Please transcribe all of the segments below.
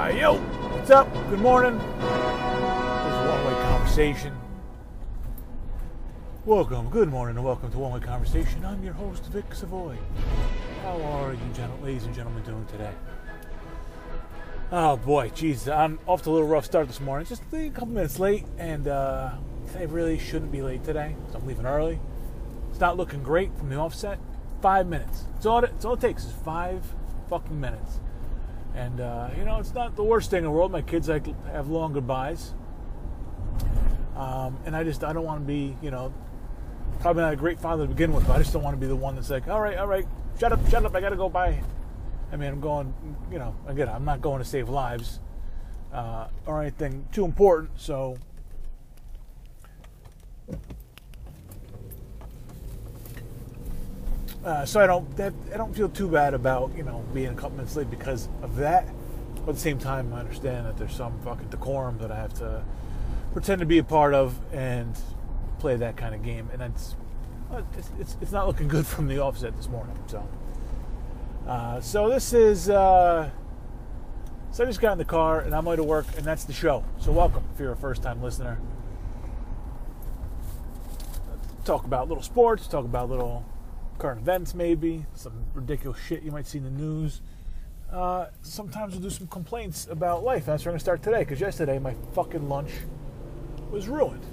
Uh, yo, what's up? Good morning. This is One Way Conversation. Welcome, good morning, and welcome to One Way Conversation. I'm your host, Vic Savoy. How are you, gentle- ladies and gentlemen, doing today? Oh boy, jeez, I'm off to a little rough start this morning. Just a couple minutes late, and uh, I really shouldn't be late today. So I'm leaving early. It's not looking great from the offset. Five minutes. It's all it, it's all it takes is five fucking minutes. And uh, you know, it's not the worst thing in the world. My kids like have long goodbyes, um, and I just I don't want to be you know probably not a great father to begin with. But I just don't want to be the one that's like, all right, all right, shut up, shut up, I gotta go by. I mean, I'm going, you know, again, I'm not going to save lives uh, or anything too important, so. Uh, so I don't that, I don't feel too bad about you know being a couple minutes late because of that. But at the same time, I understand that there's some fucking decorum that I have to pretend to be a part of and play that kind of game, and that's it's, it's, it's not looking good from the offset this morning. So, uh, so this is uh, so I just got in the car and I'm going to work, and that's the show. So welcome if you're a first time listener. Talk about little sports, talk about little current events, maybe some ridiculous shit you might see in the news. Uh, sometimes we'll do some complaints about life. That's where I'm gonna start today because yesterday my fucking lunch was ruined.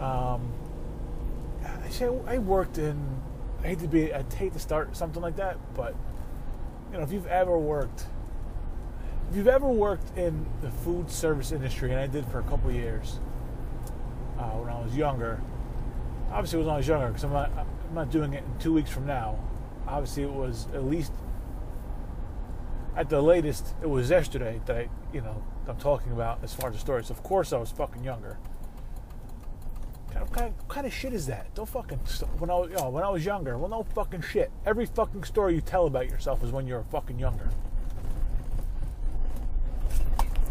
Um, I say I worked in. I hate to be. I'd hate to start something like that, but you know, if you've ever worked, if you've ever worked in the food service industry, and I did for a couple years uh, when I was younger. Obviously, when I was younger, because I'm not. I'm not doing it in two weeks from now. Obviously, it was at least at the latest. It was yesterday that I, you know, I'm talking about as far as the stories. Of course, I was fucking younger. What kind, of, what kind of shit is that? Don't fucking when I was you know, when I was younger. Well, no fucking shit. Every fucking story you tell about yourself is when you're fucking younger.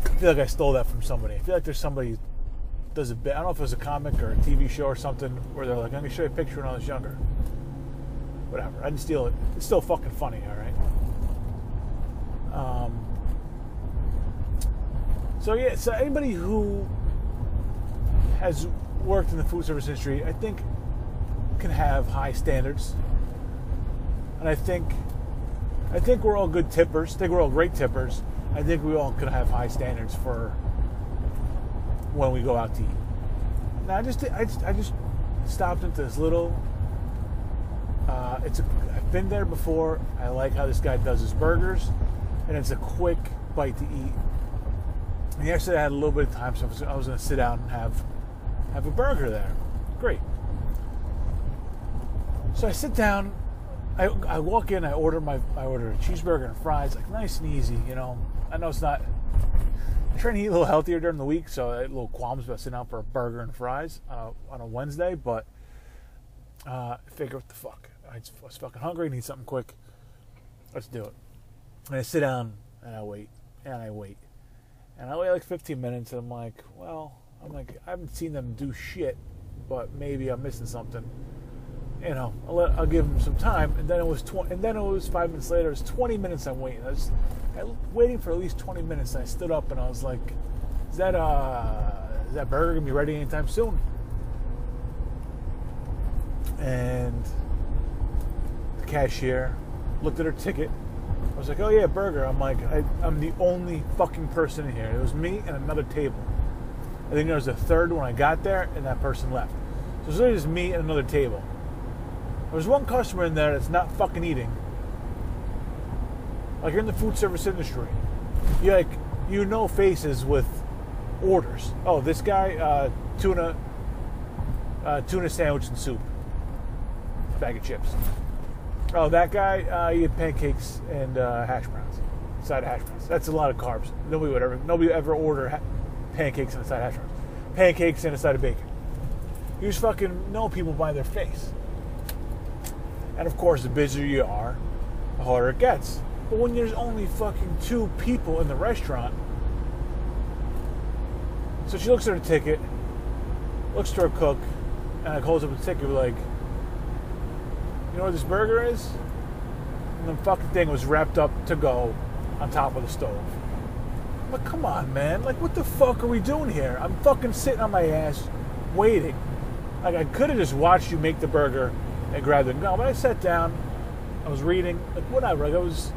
I feel like I stole that from somebody. I feel like there's somebody does a bit. I don't know if it was a comic or a TV show or something where they're like, "I'm gonna show you a picture when I was younger." Whatever. I didn't steal it. It's still fucking funny, all right. Um. So yeah, so anybody who has worked in the food service industry, I think, can have high standards, and I think, I think we're all good tippers. I think we're all great tippers. I think we all could have high standards for when we go out to eat. Now, I just, I just, I just stopped into this little. It's a, I've been there before. I like how this guy does his burgers, and it's a quick bite to eat. And yesterday I had a little bit of time, so I was, I was going to sit down and have have a burger there. Great. So I sit down. I, I walk in. I order my I order a cheeseburger and fries, like nice and easy. You know, I know it's not. I'm trying to eat a little healthier during the week, so I had a little qualms about sitting down for a burger and fries uh, on a Wednesday. But uh, figure what the fuck. I was fucking hungry. Need something quick. Let's do it. And I sit down and I wait and I wait and I wait like 15 minutes. And I'm like, well, I'm like, I haven't seen them do shit, but maybe I'm missing something. You know, I'll, let, I'll give them some time. And then it was 20, and then it was five minutes later. It was 20 minutes. I'm waiting. I was, I waiting for at least 20 minutes. And I stood up and I was like, is that uh, is that burger gonna be ready anytime soon? And cashier looked at her ticket. I was like, oh yeah, burger. I'm like, I, I'm the only fucking person in here. It was me and another table. I think there was a third when I got there, and that person left. So it's literally just me and another table. There's one customer in there that's not fucking eating. Like you're in the food service industry, you like you know faces with orders. Oh, this guy uh, tuna uh, tuna sandwich and soup, bag of chips. Oh, that guy uh, he had pancakes and uh, hash browns, side of hash browns. That's a lot of carbs. Nobody would ever nobody would ever order ha- pancakes and a side of hash browns, pancakes and a side of bacon. You just fucking know people by their face. And of course, the busier you are, the harder it gets. But when there's only fucking two people in the restaurant, so she looks at her ticket, looks to her cook, and like holds up the ticket, like, you know what this burger is? And the fucking thing was wrapped up to go on top of the stove. But come on, man. Like, what the fuck are we doing here? I'm fucking sitting on my ass, waiting. Like, I could have just watched you make the burger and grabbed it. No, but I sat down. I was reading. Like, whatever. Like, I was.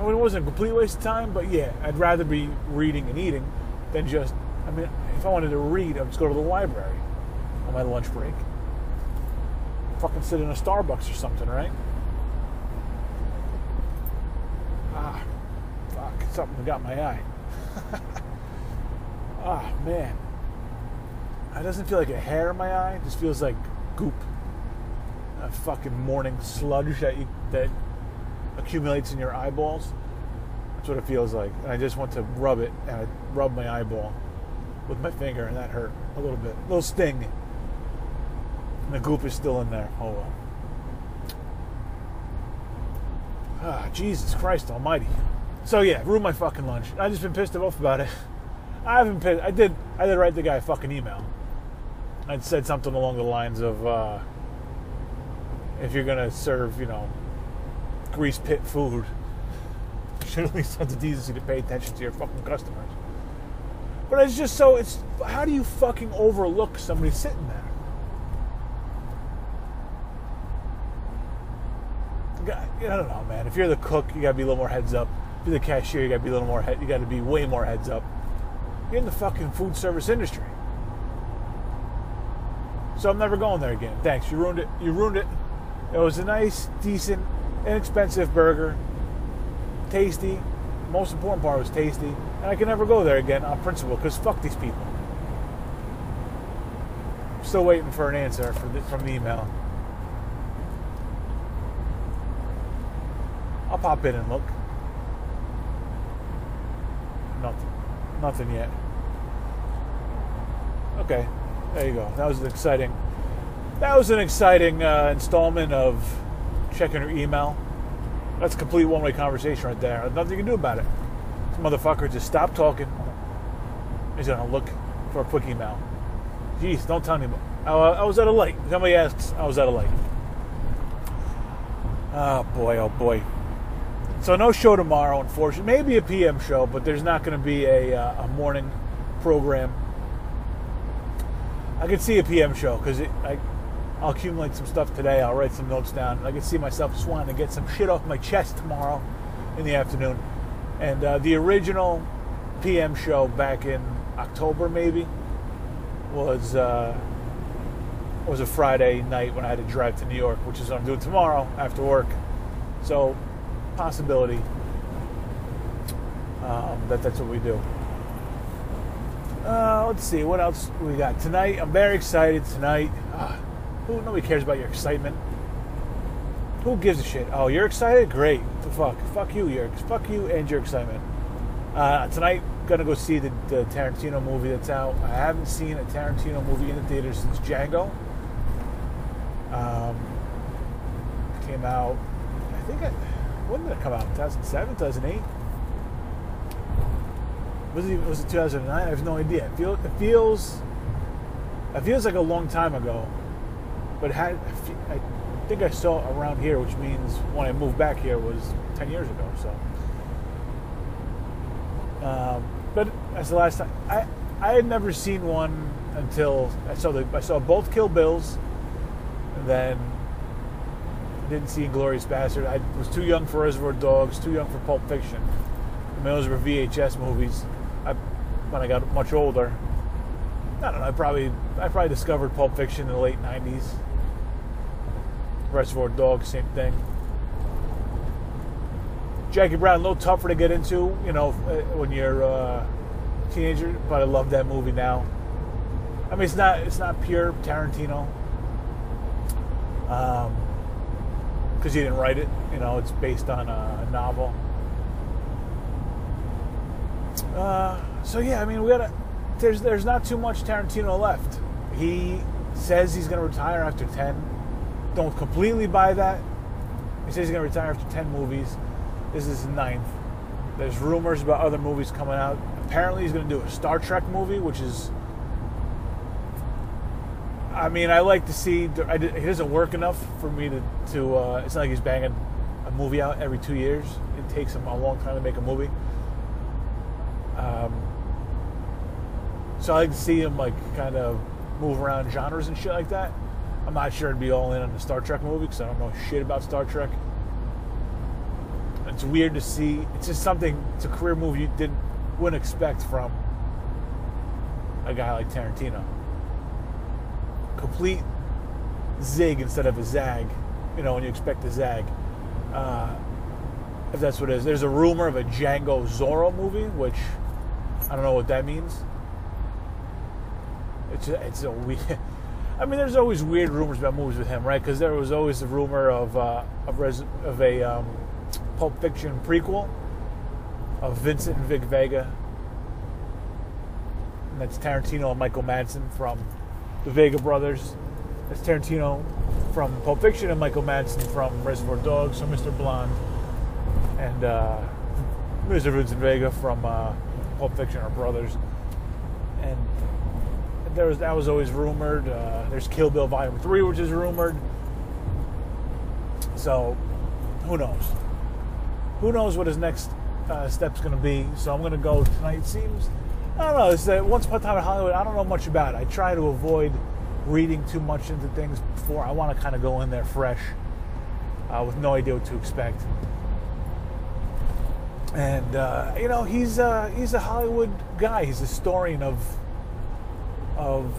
I mean, it wasn't a complete waste of time, but yeah, I'd rather be reading and eating than just. I mean, if I wanted to read, I'd just go to the library on my lunch break. Fucking sit in a Starbucks or something, right? Ah, fuck, something got my eye. ah, man. It doesn't feel like a hair in my eye, it just feels like goop. A fucking morning sludge that you, that accumulates in your eyeballs. That's what it feels like. And I just want to rub it, and I rub my eyeball with my finger, and that hurt a little bit. A little sting. And the goop is still in there. Oh well. Ah, Jesus Christ Almighty. So yeah, ruined my fucking lunch. I just been pissed off about it. I haven't pissed. I did. I did write the guy a fucking email. I'd said something along the lines of, uh, if you're gonna serve, you know, grease pit food, you should at least have the decency to pay attention to your fucking customers. But it's just so. It's how do you fucking overlook somebody sitting there? I don't know, man. If you're the cook, you gotta be a little more heads up. If you're the cashier, you gotta be a little more head. You gotta be way more heads up. You're in the fucking food service industry, so I'm never going there again. Thanks. You ruined it. You ruined it. It was a nice, decent, inexpensive burger. Tasty. Most important part was tasty, and I can never go there again on principle because fuck these people. Still waiting for an answer the, from the email. I'll pop in and look. Nothing. Nothing yet. Okay, there you go. That was an exciting. That was an exciting uh, installment of checking your email. That's a complete one-way conversation right there. Nothing you can do about it. This motherfucker just stopped talking. He's gonna look for a quick email. Jeez, don't tell me. I, I was at a light. Somebody asks, I was at a light. Oh boy, oh boy. So no show tomorrow, unfortunately. Maybe a PM show, but there's not going to be a, uh, a morning program. I could see a PM show because I'll accumulate some stuff today. I'll write some notes down. I can see myself just wanting to get some shit off my chest tomorrow in the afternoon. And uh, the original PM show back in October, maybe, was uh, was a Friday night when I had to drive to New York, which is what I'm doing tomorrow after work. So possibility um, that that's what we do. Uh, let's see what else we got tonight. I'm very excited tonight. Uh, who nobody cares about your excitement. Who gives a shit? Oh, you're excited? Great. Fuck, fuck you, your fuck you and your excitement. Uh, tonight, gonna go see the, the Tarantino movie that's out. I haven't seen a Tarantino movie in the theater since Django. Um, came out. I think I when did it come out? 2007, 2008? Was it, was it 2009? I have no idea. It, feel, it feels it feels like a long time ago, but had I think I saw it around here, which means when I moved back here was 10 years ago. So, um, but that's the last time I I had never seen one until I saw the I saw both Kill Bills, and then didn't see Glorious Bastard. I was too young for Reservoir Dogs, too young for Pulp Fiction. I mean, those were VHS movies. I, when I got much older, I don't know. I probably I probably discovered Pulp Fiction in the late '90s. Reservoir Dogs, same thing. Jackie Brown, a little tougher to get into, you know, uh, when you're a teenager. But I love that movie now. I mean, it's not it's not pure Tarantino. Um, because he didn't write it. You know, it's based on a, novel. Uh, so yeah, I mean, we gotta. There's there's not too much Tarantino left. He says he's to retire after ten. Don't completely buy that. He says he's to retire after ten movies. This is his ninth. There's rumors about other movies coming out. Apparently, he's to do a Star Trek movie, which is I mean, I like to see. he doesn't work enough for me to. to uh, it's not like he's banging a movie out every two years. It takes him a long time to make a movie. Um, so I like to see him like kind of move around genres and shit like that. I'm not sure to be all in on the Star Trek movie because I don't know shit about Star Trek. It's weird to see. It's just something. It's a career move you didn't wouldn't expect from a guy like Tarantino. Complete zig instead of a zag. You know when you expect a zag. Uh, if that's what it is. There's a rumor of a Django Zorro movie, which I don't know what that means. It's a, it's a weird. I mean, there's always weird rumors about movies with him, right? Because there was always the rumor of uh, of, res- of a um, Pulp Fiction prequel of Vincent and Vic Vega, and that's Tarantino and Michael Madsen from the Vega brothers. That's Tarantino from Pulp Fiction and Michael Madsen from Reservoir Dogs. So Mr. Blonde and uh, Mr. Vincent Vega from uh, Pulp Fiction are brothers, and there was that was always rumored. Uh, there's Kill Bill Volume Three, which is rumored. So, who knows? Who knows what his next uh, step's going to be? So I'm going to go tonight. Seems I don't know. It's uh, Once Upon a Time in Hollywood. I don't know much about it. I try to avoid reading too much into things before. I want to kind of go in there fresh, uh, with no idea what to expect. And uh, you know, he's uh, he's a Hollywood guy. He's a historian of of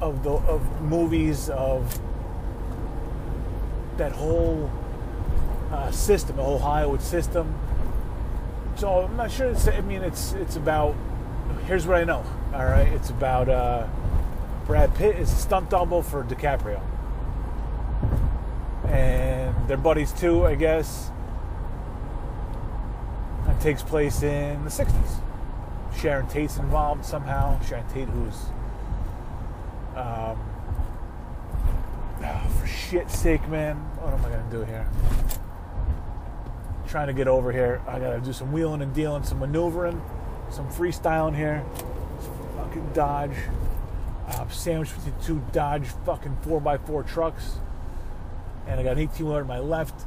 of the of movies of that whole uh, system, the whole Hollywood system. So I'm not sure. It's, I mean, it's it's about. Here's what I know. All right, it's about uh, Brad Pitt is a stunt double for DiCaprio, and they're buddies too, I guess. That takes place in the '60s. Sharon Tate's involved somehow. Sharon Tate, who's um, oh, for shit's sake, man, what am I gonna do here? Trying to get over here. I gotta do some wheeling and dealing, some maneuvering, some freestyling here. Fucking dodge. I'm sandwiched between two Dodge fucking 4x4 trucks. And I got an 18 wheeler my left.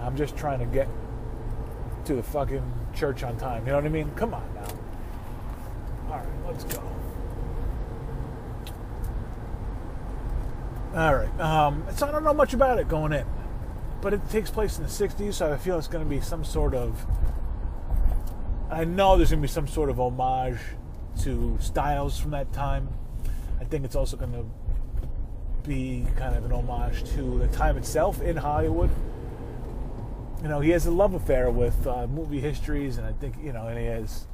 I'm just trying to get to the fucking church on time. You know what I mean? Come on now. All right, let's go. All right. Um, so I don't know much about it going in, but it takes place in the '60s, so I feel it's going to be some sort of. I know there's going to be some sort of homage to styles from that time. I think it's also going to be kind of an homage to the time itself in Hollywood. You know, he has a love affair with uh, movie histories, and I think you know, and he has.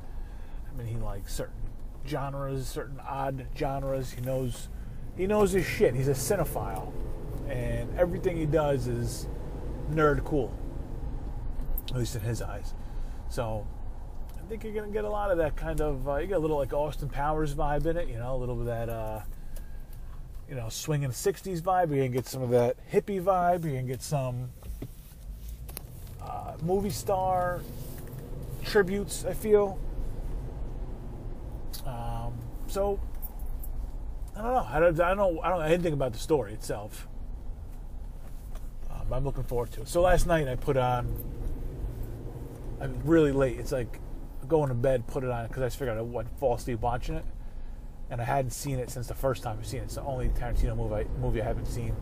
I mean, he likes certain genres, certain odd genres. He knows he knows his shit. He's a cinephile, and everything he does is nerd cool, at least in his eyes. So I think you're gonna get a lot of that kind of. Uh, you get a little like Austin Powers vibe in it, you know, a little bit of that. Uh, you know, swinging '60s vibe. You're gonna get some of that hippie vibe. You're gonna get some uh, movie star tributes. I feel. Um, so I don't know. I don't. I don't know. I don't. I didn't about the story itself. Um, I'm looking forward to it. So last night I put on. I'm really late. It's like going to bed, put it on because I just figured I wouldn't fall asleep watching it, and I hadn't seen it since the first time I've seen it. It's the only Tarantino movie I, movie I haven't seen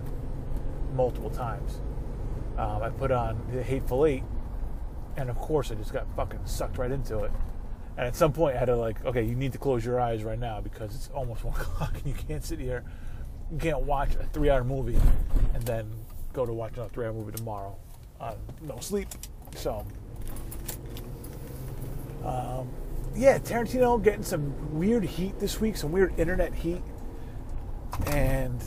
multiple times. Um, I put on The Hateful Eight, and of course I just got fucking sucked right into it. And at some point, I had to like, okay, you need to close your eyes right now because it's almost one o'clock, and you can't sit here, you can't watch a three-hour movie, and then go to watch another three-hour movie tomorrow on no sleep. So, um, yeah, Tarantino getting some weird heat this week, some weird internet heat, and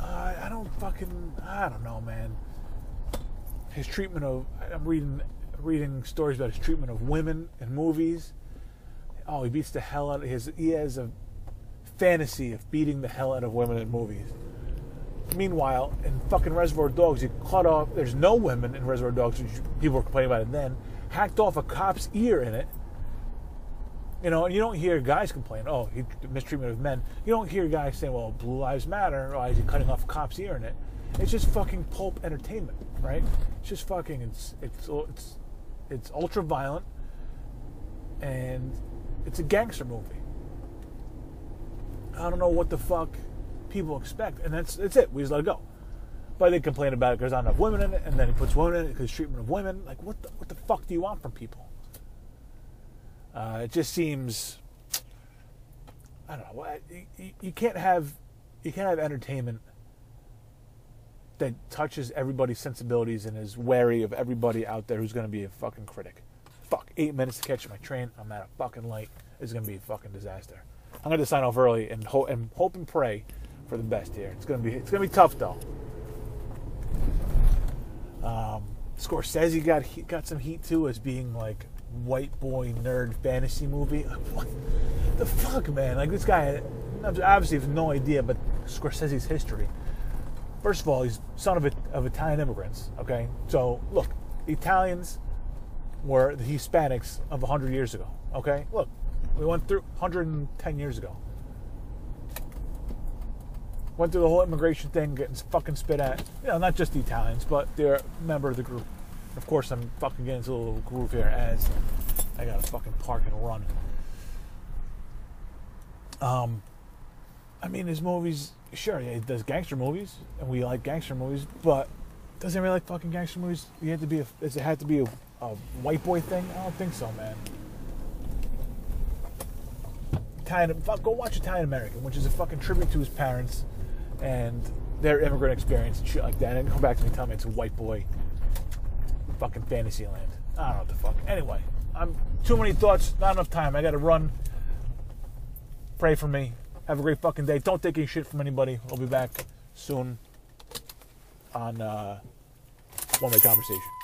uh, I don't fucking, I don't know, man. His treatment of, I'm reading reading stories about his treatment of women in movies. Oh, he beats the hell out of his. He has a fantasy of beating the hell out of women in movies. Meanwhile, in fucking Reservoir Dogs, he cut off. There's no women in Reservoir Dogs. People were complaining about it then. Hacked off a cop's ear in it. You know, and you don't hear guys complain. Oh, he mistreatment of men. You don't hear guys saying, "Well, Blue Lives Matter." Why is he cutting off a cop's ear in it? It's just fucking pulp entertainment, right? It's just fucking. It's it's it's it's ultra violent, and it's a gangster movie. I don't know what the fuck people expect, and that's that's it. We just let it go. But they complain about it because there's not enough women in it, and then he puts women in it because treatment of women. Like, what the what the fuck do you want from people? Uh, it just seems. I don't know. You, you can't have you can't have entertainment that touches everybody's sensibilities and is wary of everybody out there who's going to be a fucking critic. Fuck, eight minutes to catch my train. I'm at a fucking light. It's going to be a fucking disaster. I'm going to sign off early and, ho- and hope and pray for the best here. It's to be it's to be tough though. Um, Scorsese got got some heat too as being like white boy nerd fantasy movie. What the fuck, man? Like this guy obviously has no idea, but Scorsese's history. First of all, he's son of, of Italian immigrants. Okay, so look, the Italians were the Hispanics of 100 years ago. Okay, look, we went through 110 years ago. Went through the whole immigration thing, getting fucking spit at. You know, not just the Italians, but they're a member of the group. Of course, I'm fucking getting into a little groove here as I gotta fucking park and run. Um, I mean, his movies, sure, yeah, he does gangster movies, and we like gangster movies, but does anybody like fucking gangster movies? You had to be a, does it have to be a, a white boy thing? I don't think so, man. Italian, go watch Italian American, which is a fucking tribute to his parents and their immigrant experience and shit like that. And come back to me and tell me it's a white boy fucking fantasy land. I don't know what the fuck. Anyway, I'm too many thoughts, not enough time. I gotta run. Pray for me. Have a great fucking day. Don't take any shit from anybody. I'll be back soon on uh, One Way Conversation.